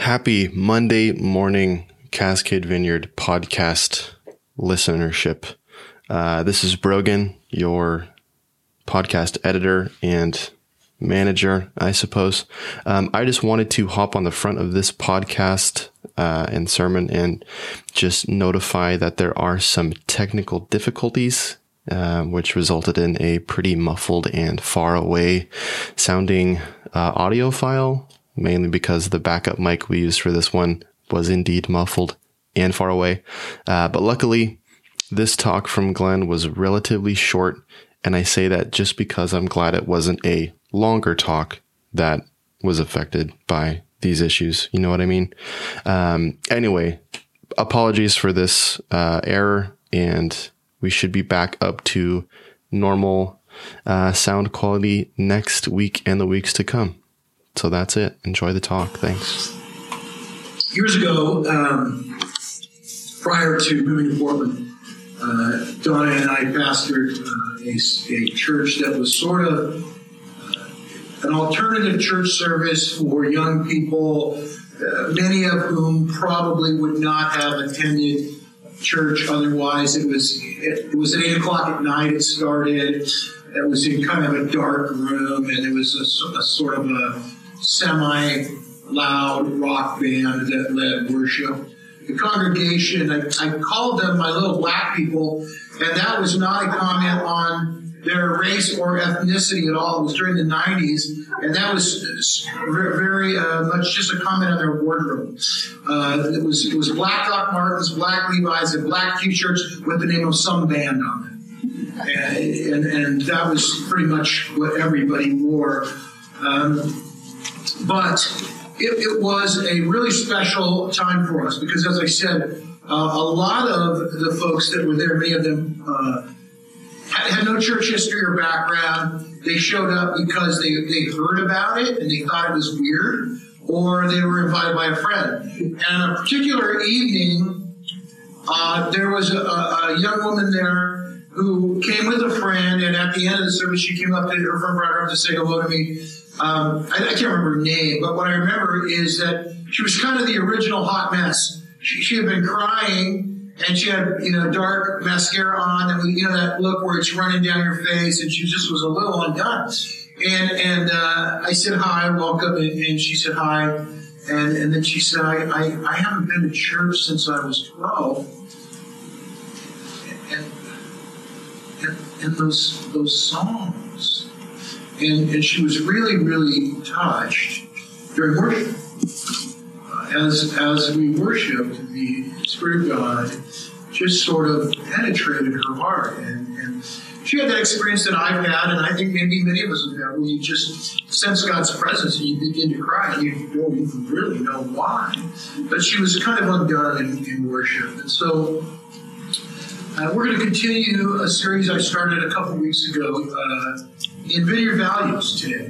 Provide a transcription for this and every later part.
Happy Monday morning, Cascade Vineyard podcast listenership. Uh, this is Brogan, your podcast editor and manager, I suppose. Um, I just wanted to hop on the front of this podcast uh, and sermon and just notify that there are some technical difficulties. Uh, which resulted in a pretty muffled and far away sounding uh, audio file, mainly because the backup mic we used for this one was indeed muffled and far away. Uh, but luckily, this talk from Glenn was relatively short, and I say that just because I'm glad it wasn't a longer talk that was affected by these issues. You know what I mean? Um, anyway, apologies for this uh, error, and we should be back up to normal uh, sound quality next week and the weeks to come. So that's it. Enjoy the talk. Thanks. Years ago, um, prior to moving to Portland, uh, Donna and I pastored uh, a, a, church that was sort of uh, an alternative church service for young people, uh, many of whom probably would not have attended church otherwise. It was it, it was at eight o'clock at night. It started. It was in kind of a dark room, and it was a, a sort of a semi loud rock band that led worship the congregation, I, I called them my little black people, and that was not a comment on their race or ethnicity at all. It was during the 90s, and that was very uh, much just a comment on their wardrobe. Uh, it was it was black Doc Martens, black Levi's, and black T-shirts with the name of some band on it. And, and, and that was pretty much what everybody wore. Um, but it, it, was a really special time for us because, as I said, uh, a lot of the folks that were there, many of them uh, had, had, no church history or background. They showed up because they, they heard about it and they thought it was weird, or they were invited by a friend. And on a particular evening, uh, there was a, a young woman there who came with a friend, and at the end of the service, she came up to her friend brought her up to say hello to me. Um, I, I, can't remember her name, but what I remember is that she was kind of the original hot mess. She, she had been crying, and she had you know dark mascara on, and you know that look where it's running down your face, and she just was a little undone. And and uh, I said hi, welcome, and, and, she said hi, and and then she said I, I I haven't been to church since I was twelve. And, and, and those those songs and, and she was really, really touched during worship. Uh, as, as we worshiped, the Spirit of God just sort of penetrated her heart. And, and she had that experience that I've had, and I think maybe many of us have had, where you just sense God's presence and you begin to cry, and you don't even really know why. But she was kind of undone in, in worship. And so uh, we're going to continue a series I started a couple weeks ago uh, Vineyard Values today.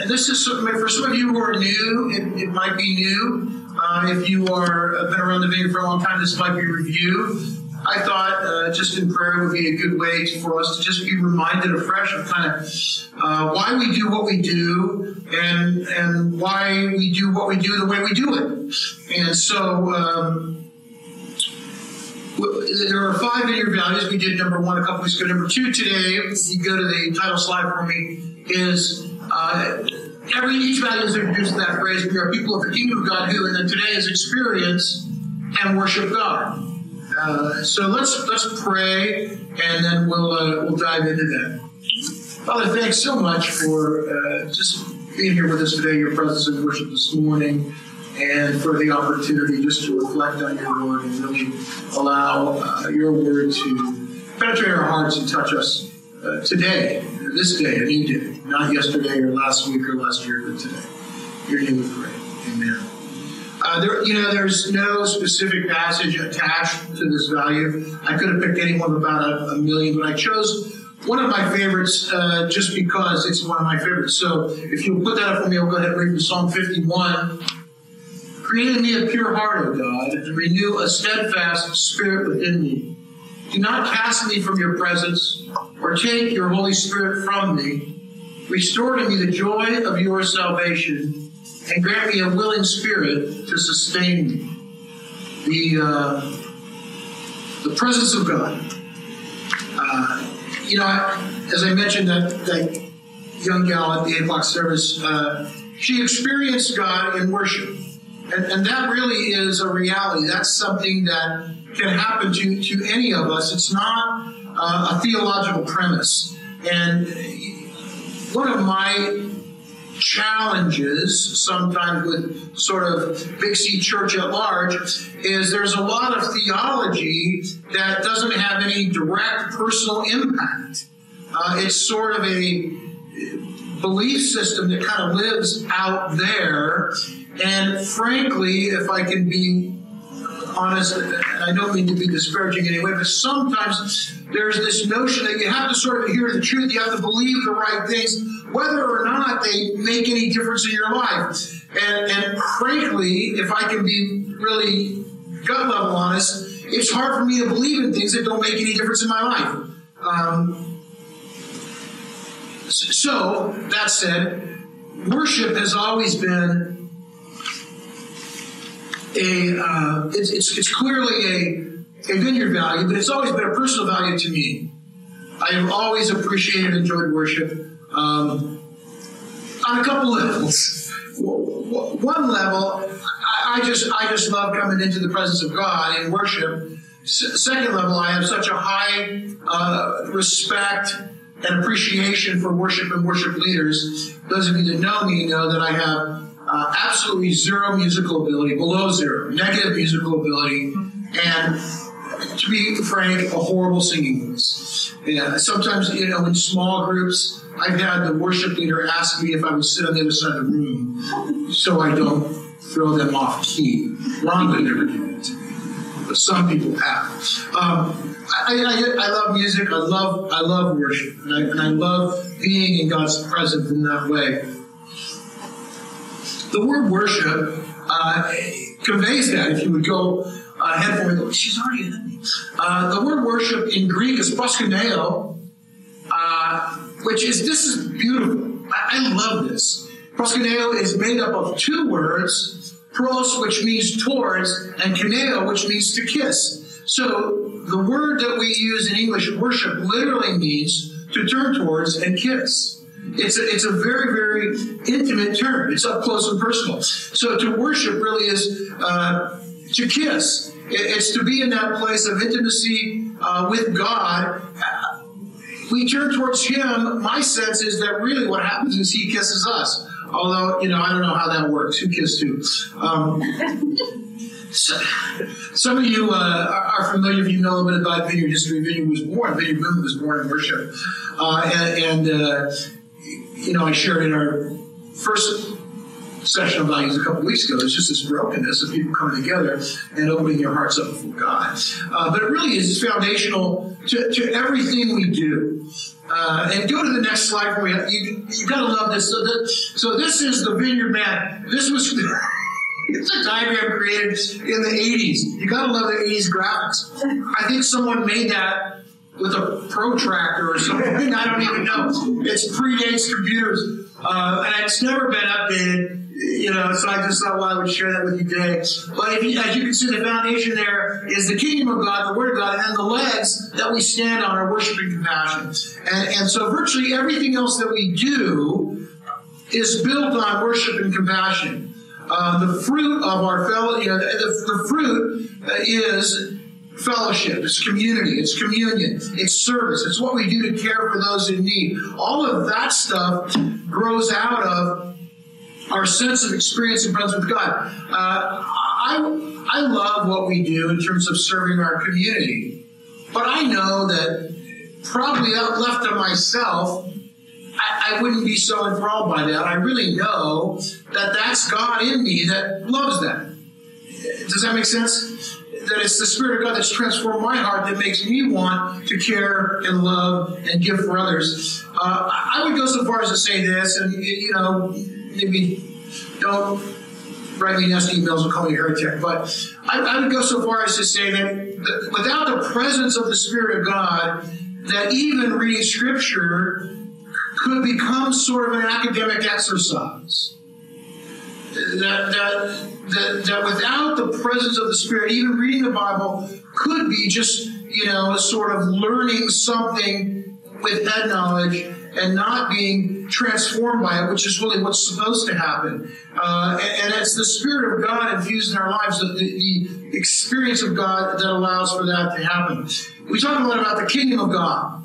And this is for some of you who are new, it, it might be new. Uh, if you are uh, been around the vineyard for a long time, this might be review. I thought uh, just in prayer would be a good way for us to just be reminded afresh of kind of uh, why we do what we do and and why we do what we do the way we do it. And so. Um, there are five vineyard values. We did number one a couple weeks ago. Number two today, if you go to the title slide for me, is uh, every each value is introduced in that phrase. We are people of the kingdom of God who, and then today is experience and worship God. Uh, so let's let's pray, and then we'll uh, we'll dive into that. Father, thanks so much for uh, just being here with us today. Your presence in worship this morning and for the opportunity just to reflect on your word and really allow uh, your word to penetrate our hearts and touch us uh, today, this day, a new day, not yesterday or last week or last year, but today. Your name we pray. Amen. Uh, there, you know, there's no specific passage attached to this value. I could have picked any one about a, a million, but I chose one of my favorites uh, just because it's one of my favorites. So if you'll put that up for me, I'll go ahead and read Psalm 51. Create in me a pure heart, O God, and renew a steadfast spirit within me. Do not cast me from your presence, or take your Holy Spirit from me. Restore to me the joy of your salvation, and grant me a willing spirit to sustain me. The, uh, the presence of God. Uh, you know, as I mentioned, that, that young gal at the 8 o'clock service, uh, she experienced God in worship. And, and that really is a reality. That's something that can happen to, to any of us. It's not uh, a theological premise. And one of my challenges sometimes with sort of Big C Church at large is there's a lot of theology that doesn't have any direct personal impact. Uh, it's sort of a belief system that kind of lives out there. And frankly, if I can be honest, and I don't mean to be disparaging in any way, but sometimes there's this notion that you have to sort of hear the truth, you have to believe the right things, whether or not they make any difference in your life. And, and frankly, if I can be really gut level honest, it's hard for me to believe in things that don't make any difference in my life. Um, so, that said, worship has always been a uh, it's, it's, it's clearly a, a vineyard value, but it's always been a personal value to me. I have always appreciated and enjoyed worship um, on a couple levels. One level, I just I just love coming into the presence of God in worship. second level, I have such a high uh, respect and appreciation for worship and worship leaders. Those of you that know me know that I have uh, absolutely zero musical ability, below zero, negative musical ability, and to be frank, a horrible singing voice. Yeah, sometimes, you know, in small groups, I've had the worship leader ask me if I would sit on the other side of the room so I don't throw them off key. Ron would never do that to but some people have. Um, I, I, I, love music. I love I love worship, and I, and I love being in God's presence in that way. The word worship uh, conveys that. If you would go uh, ahead for me, she's already in uh, The word worship in Greek is proskuneo, uh, which is, this is beautiful. I, I love this. Proskuneo is made up of two words, pros, which means towards, and kuneo, which means to kiss. So the word that we use in English, worship, literally means to turn towards and kiss. It's a, it's a very, very intimate term. It's up close and personal. So to worship really is uh, to kiss. It's to be in that place of intimacy uh, with God. We turn towards Him. My sense is that really what happens is He kisses us. Although, you know, I don't know how that works. Who kissed who? Um, so, some of you uh, are familiar, if you know a bit about Vineyard history. Vineyard was born, Vineyard Movement was born in worship. Uh, and, and uh, you know, I shared in our first session of values a couple weeks ago. It's just this brokenness of people coming together and opening their hearts up before God. Uh, but it really is foundational to, to everything we do. Uh, and go to the next slide for me. You, you got to love this. So, the, so this is the vineyard man. This was. It's a diagram created in the 80s. You gotta love the 80s graphics. I think someone made that with a protractor or something. I don't even know. It predates computers, uh, and it's never been updated. You know, so I just thought, well, I would share that with you today. But you, as you can see, the foundation there is the kingdom of God, the Word of God, and the legs that we stand on are worship and compassion. And, and so, virtually everything else that we do is built on worship and compassion. Uh, the fruit of our fellow, you know, the, the fruit is fellowship, it's community, it's communion, it's service, it's what we do to care for those in need. All of that stuff grows out of our sense of experience and presence with God. Uh, I, I love what we do in terms of serving our community, but I know that probably left to myself, I, I wouldn't be so enthralled by that. I really know that that's God in me that loves that. Does that make sense? That it's the Spirit of God that's transformed my heart that makes me want to care and love and give for others. Uh, I would go so far as to say this, and you know, maybe don't write me nasty emails and call me a heretic, but I, I would go so far as to say that without the presence of the Spirit of God, that even reading Scripture could become sort of an academic exercise. That, that, that, that without the presence of the Spirit, even reading the Bible could be just, you know, sort of learning something with head knowledge and not being transformed by it, which is really what's supposed to happen. Uh, and, and, it's the Spirit of God infused in our lives, the, the experience of God that allows for that to happen. We talk a lot about the kingdom of God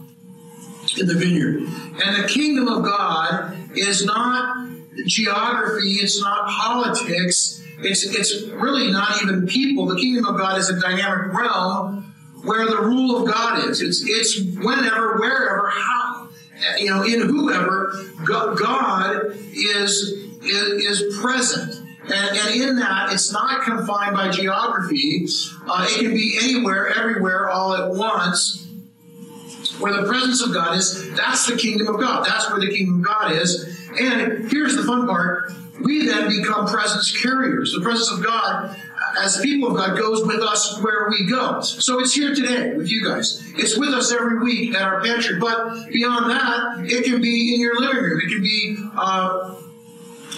in the vineyard. And the kingdom of God is not geography, it's not politics, it's, it's really not even people. The kingdom of God is a dynamic realm where the rule of God is. It's, it's whenever, wherever, how, you know, in whoever, God is, is, is present. And, and, in that, it's not confined by geography. Uh, it can be anywhere, everywhere, all at once. Where the presence of God is, that's the kingdom of God. That's where the kingdom of God is. And here's the fun part we then become presence carriers. The presence of God, as people of God, goes with us where we go. So it's here today with you guys. It's with us every week at our pantry. But beyond that, it can be in your living room. It can be uh,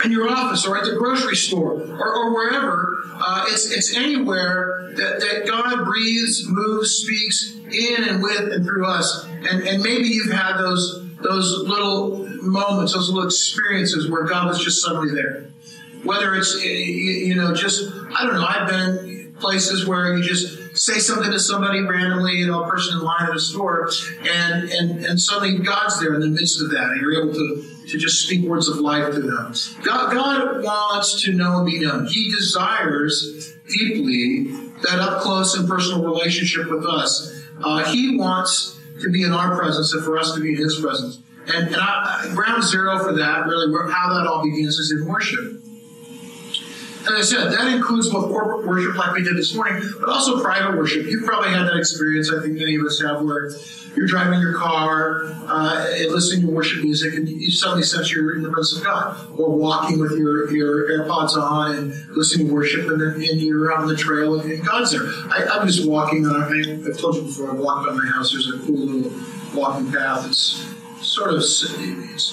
in your office or at the grocery store or, or wherever. Uh, it's, it's anywhere that, that God breathes, moves, speaks in and with and through us. And, and maybe you've had those those little moments, those little experiences where God was just suddenly there. Whether it's, eh, you know, just, I don't know, I've been places where you just say something to somebody randomly, you know, a person in line at a store, and, and, and suddenly God's there in the midst of that, and you're able to, to just speak words of life to them. God, God wants to know and be known. He desires deeply that up close and personal relationship with us. Uh, he wants to be in our presence and for us to be in His presence. And, and I, ground zero for that, really, how that all begins is in worship. As I said, that includes both corporate worship, like we did this morning, but also private worship. You've probably had that experience, I think many of us have, where you're driving your car uh, and listening to worship music, and you suddenly sense you're in the presence of God. Or walking with your, your AirPods on and listening to worship, and then and you're on the trail, and, God's there. I, am just walking on, I, I've told you before, I walk by my house, there's a cool little walking path. It's sort of, it's,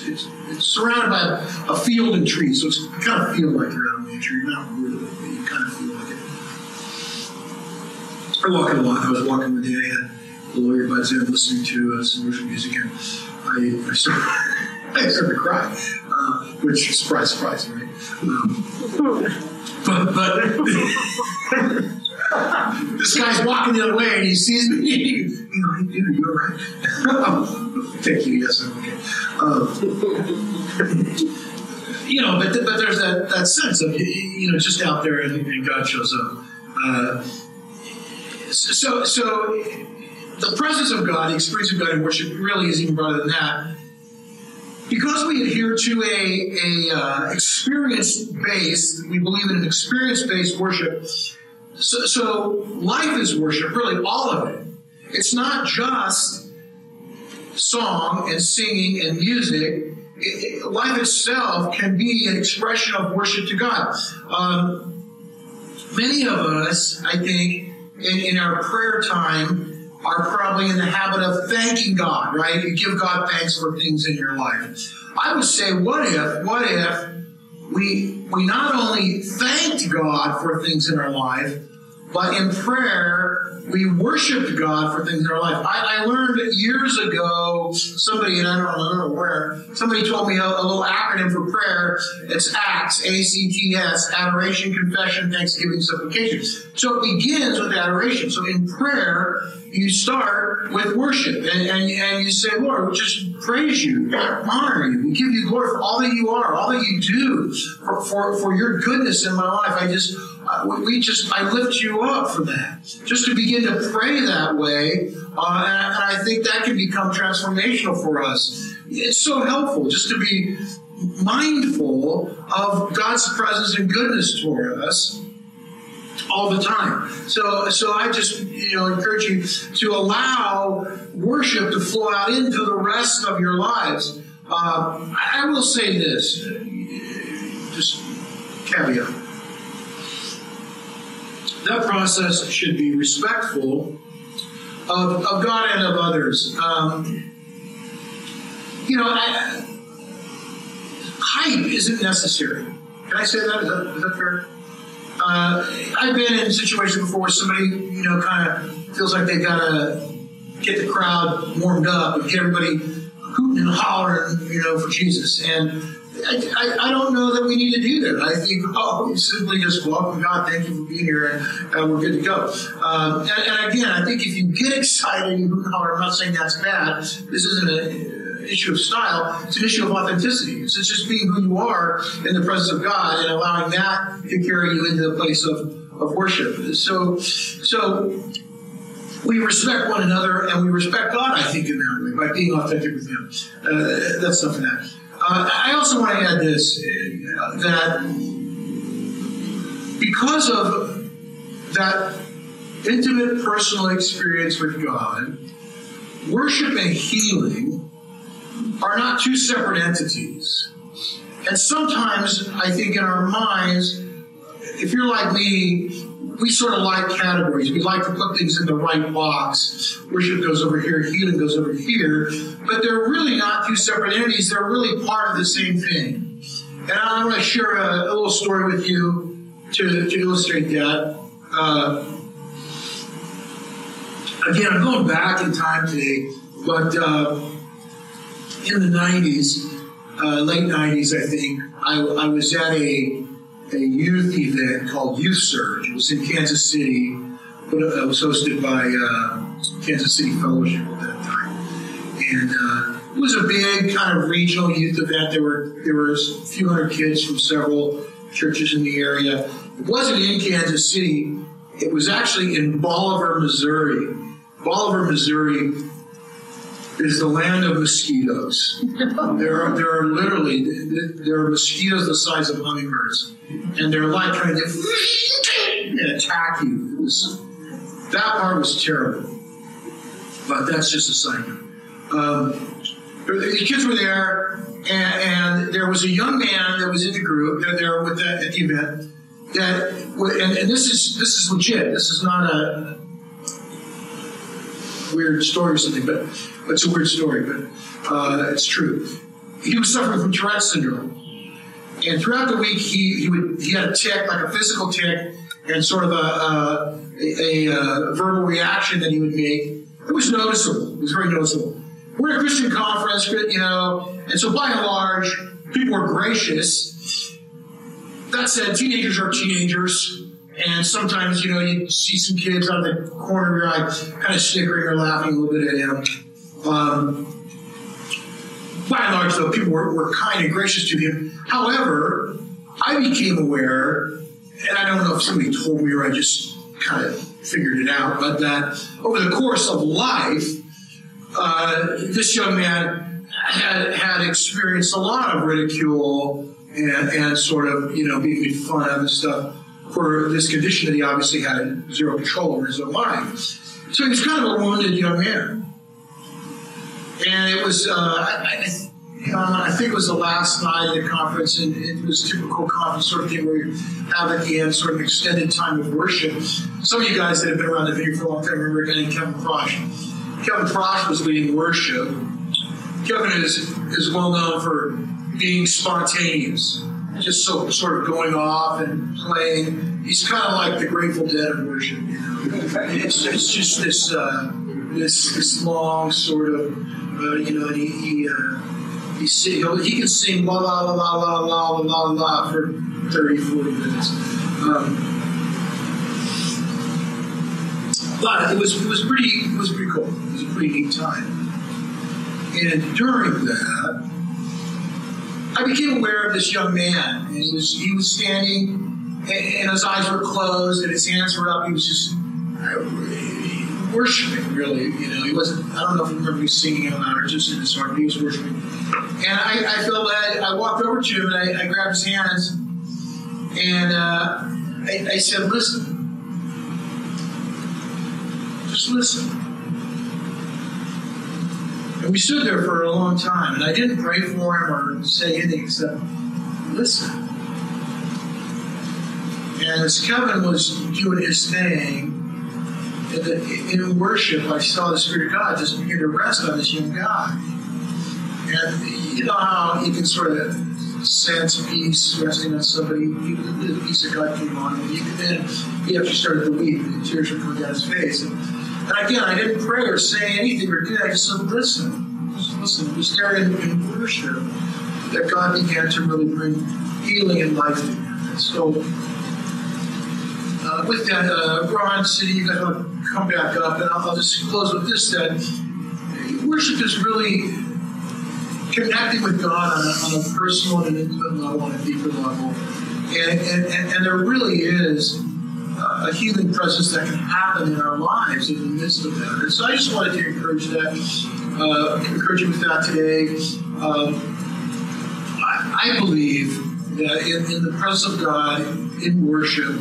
it's, it's surrounded by a field and trees, so it's kind of feel like you're out in nature. You're not really, but you kind of feel like it. I walk a lot. I was walking one day, I the lawyer buds in listening to uh, some worship music, and I, I, started, I started to cry, uh, which surprise, surprise, right? Um, but but this guy's walking the other way, and he sees me. You know, you all right? Thank you. Yes, I'm okay. Um, you know, but but there's that, that sense of you know just out there, and, and God shows up. Uh, so so the presence of God, the experience of God in worship really is even broader than that. Because we adhere to a, a uh, experience based, we believe in an experience based worship. So, so life is worship, really all of it. It's not just song and singing and music. It, it, life itself can be an expression of worship to God. Um, many of us, I think, in, in our prayer time, are probably in the habit of thanking God, right? You give God thanks for things in your life. I would say, what if, what if we, we not only thanked God for things in our life, but in prayer, we worship God for things in our life. I, I learned years ago, somebody, and I don't, know where, somebody told me a, a, little acronym for prayer. It's ACTS, A-C-T-S, adoration, confession, thanksgiving, supplication. So it begins with adoration. So in prayer, you start with worship and, and, and you say, Lord, we just praise you, honor you, we give you glory for all that you are, all that you do, for, for, for your goodness in my life. I just, we just, I lift you up for that. Just to begin to pray that way, uh, and, I think that can become transformational for us. It's so helpful just to be mindful of God's presence and goodness toward us all the time. So, so I just you know encourage you to allow worship to flow out into the rest of your lives. Uh, I will say this, just caveat. That process should be respectful of, of God and of others. Um, you know, I, hype isn't necessary. Can I say that? Is that, is that fair? Uh, I've been in a situation before where somebody, you know, kind of feels like they've got to get the crowd warmed up and get everybody hooting and hollering, you know, for Jesus. And I, I, don't know that we need to do that. I think, oh, we simply just welcome God, thank you for being here, and, and we're good to go. Um, and, and, again, I think if you get excited and hoot I'm not saying that's bad. This isn't an issue of style, it's an issue of authenticity. It's just being who you are in the presence of God and allowing that to carry you into the place of, of worship. So, so we respect one another and we respect God, I think, in that way, by being authentic with Him. Uh, that's something that. Uh, I also want to add this uh, that because of that intimate personal experience with God, worship and healing are not two separate entities. And sometimes I think in our minds, if you're like me, we sort of like categories. We like to put things in the right box. Worship goes over here, healing goes over here, but they're really not two separate entities. They're really part of the same thing. And I want to share a, a little story with you to, to illustrate that. Uh, again, I'm going back in time today, but uh, in the 90s, uh, late 90s, I think, I, I was at a a youth event called Youth Surge. It was in Kansas City, but it was hosted by uh, Kansas City Fellowship at that time. And uh, it was a big kind of regional youth event. There were there were a few hundred kids from several churches in the area. It wasn't in Kansas City. It was actually in Bolivar, Missouri. Bolivar, Missouri is the land of mosquitoes. there are there are literally there are mosquitoes the size of hummingbirds, and they're like trying to attack you. Was, that part was terrible, but that's just a note. Um, the kids were there, and, and, there was a young man that was in the group. They're there with that at the event. That and, and this is this is legit. This is not a weird story or something, but it's a weird story, but uh, it's true. He was suffering from Tourette syndrome. And throughout the week, he, he, would, he had a tick, like a physical tick, and sort of a, a, a, a verbal reaction that he would make. It was noticeable. It was very noticeable. We're at a Christian conference, you know, and so by and large, people were gracious. That said, teenagers are teenagers. And sometimes, you know, you see some kids out of the corner of your eye kind of snickering or laughing a little bit at him. Um, by and large, though, people were, were kind and gracious to him. However, I became aware, and I don't know if somebody told me or I just kind of figured it out, but that over the course of life, uh, this young man had, had experienced a lot of ridicule and, and sort of, you know, being made fun of and stuff for this condition that he obviously had zero control over his own life. So he was kind of a wounded young man. And it was, uh, I, I, I, think it was the last night of the conference, and it was typical conference sort of thing where you have at the end sort of an extended time of worship. Some of you guys that have been around the vineyard for a long time remember a Kevin Prosch. Kevin Prosch was leading worship. Kevin is, is well known for being spontaneous just so, sort of going off and playing. He's kind of like the Grateful Dead of worship. You know? it's, it's just this uh, this this long sort of uh, you know. he he, uh, he, sing, he can sing la la la la la la la la for 30, 40 minutes. Um, but it was it was pretty it was pretty cool. It was a pretty neat time. And during that, I became aware of this young man, and he was he was standing, and, his eyes were closed, and his hands were up. He was just worshiping, really. You know, he wasn't. I don't know if you remember me singing out loud or just in his heart, but he was worshiping. And I, I felt that I walked over to him and I, I grabbed his hands, and uh, I, I said, "Listen, just listen." And we stood there for a long time, and I didn't pray for him or say anything except listen. And as Kevin was doing his thing, in, worship, I saw the Spirit of God just begin to rest on this young guy. And you know how you can sort of sense peace resting on somebody. The peace of God came on him. And then he actually started to weep, and the tears were coming down his face. And, and again, I didn't pray or say anything or did. I just said, listen, just listen. Was there in, in worship that God began to really bring healing and life to. And so, uh, with that, uh, Ron, City, you guys want to come back up, and I'll, I'll just close with this: that worship is really connecting with God on a, on a personal and an intimate level, on a deeper level. And, and, and, and there really is a healing presence that can happen in our lives in the midst of that. And so I just wanted to encourage that, uh, encourage you with that today. Um, I, I, believe that in, in the presence of God, in worship,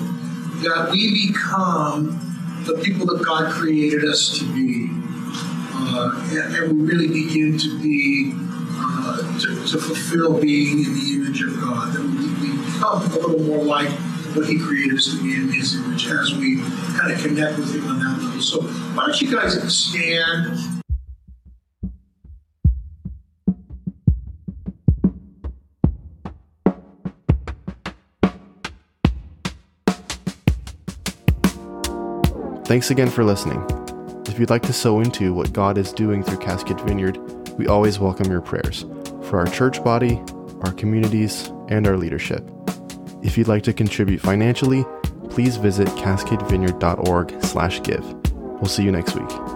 that we become the people that God created us to be. Uh, and, and, we really begin to be uh, to, to, fulfill being in the image of God. That we, we become a little more like what He us to be in His image as we kind of connect with Him on that level. So, why don't you guys stand? Thanks again for listening. If you'd like to sow into what God is doing through Cascade Vineyard, we always welcome your prayers for our church body, our communities, and our leadership. If you'd like to contribute financially, please visit cascadevineyard.org/give. We'll see you next week.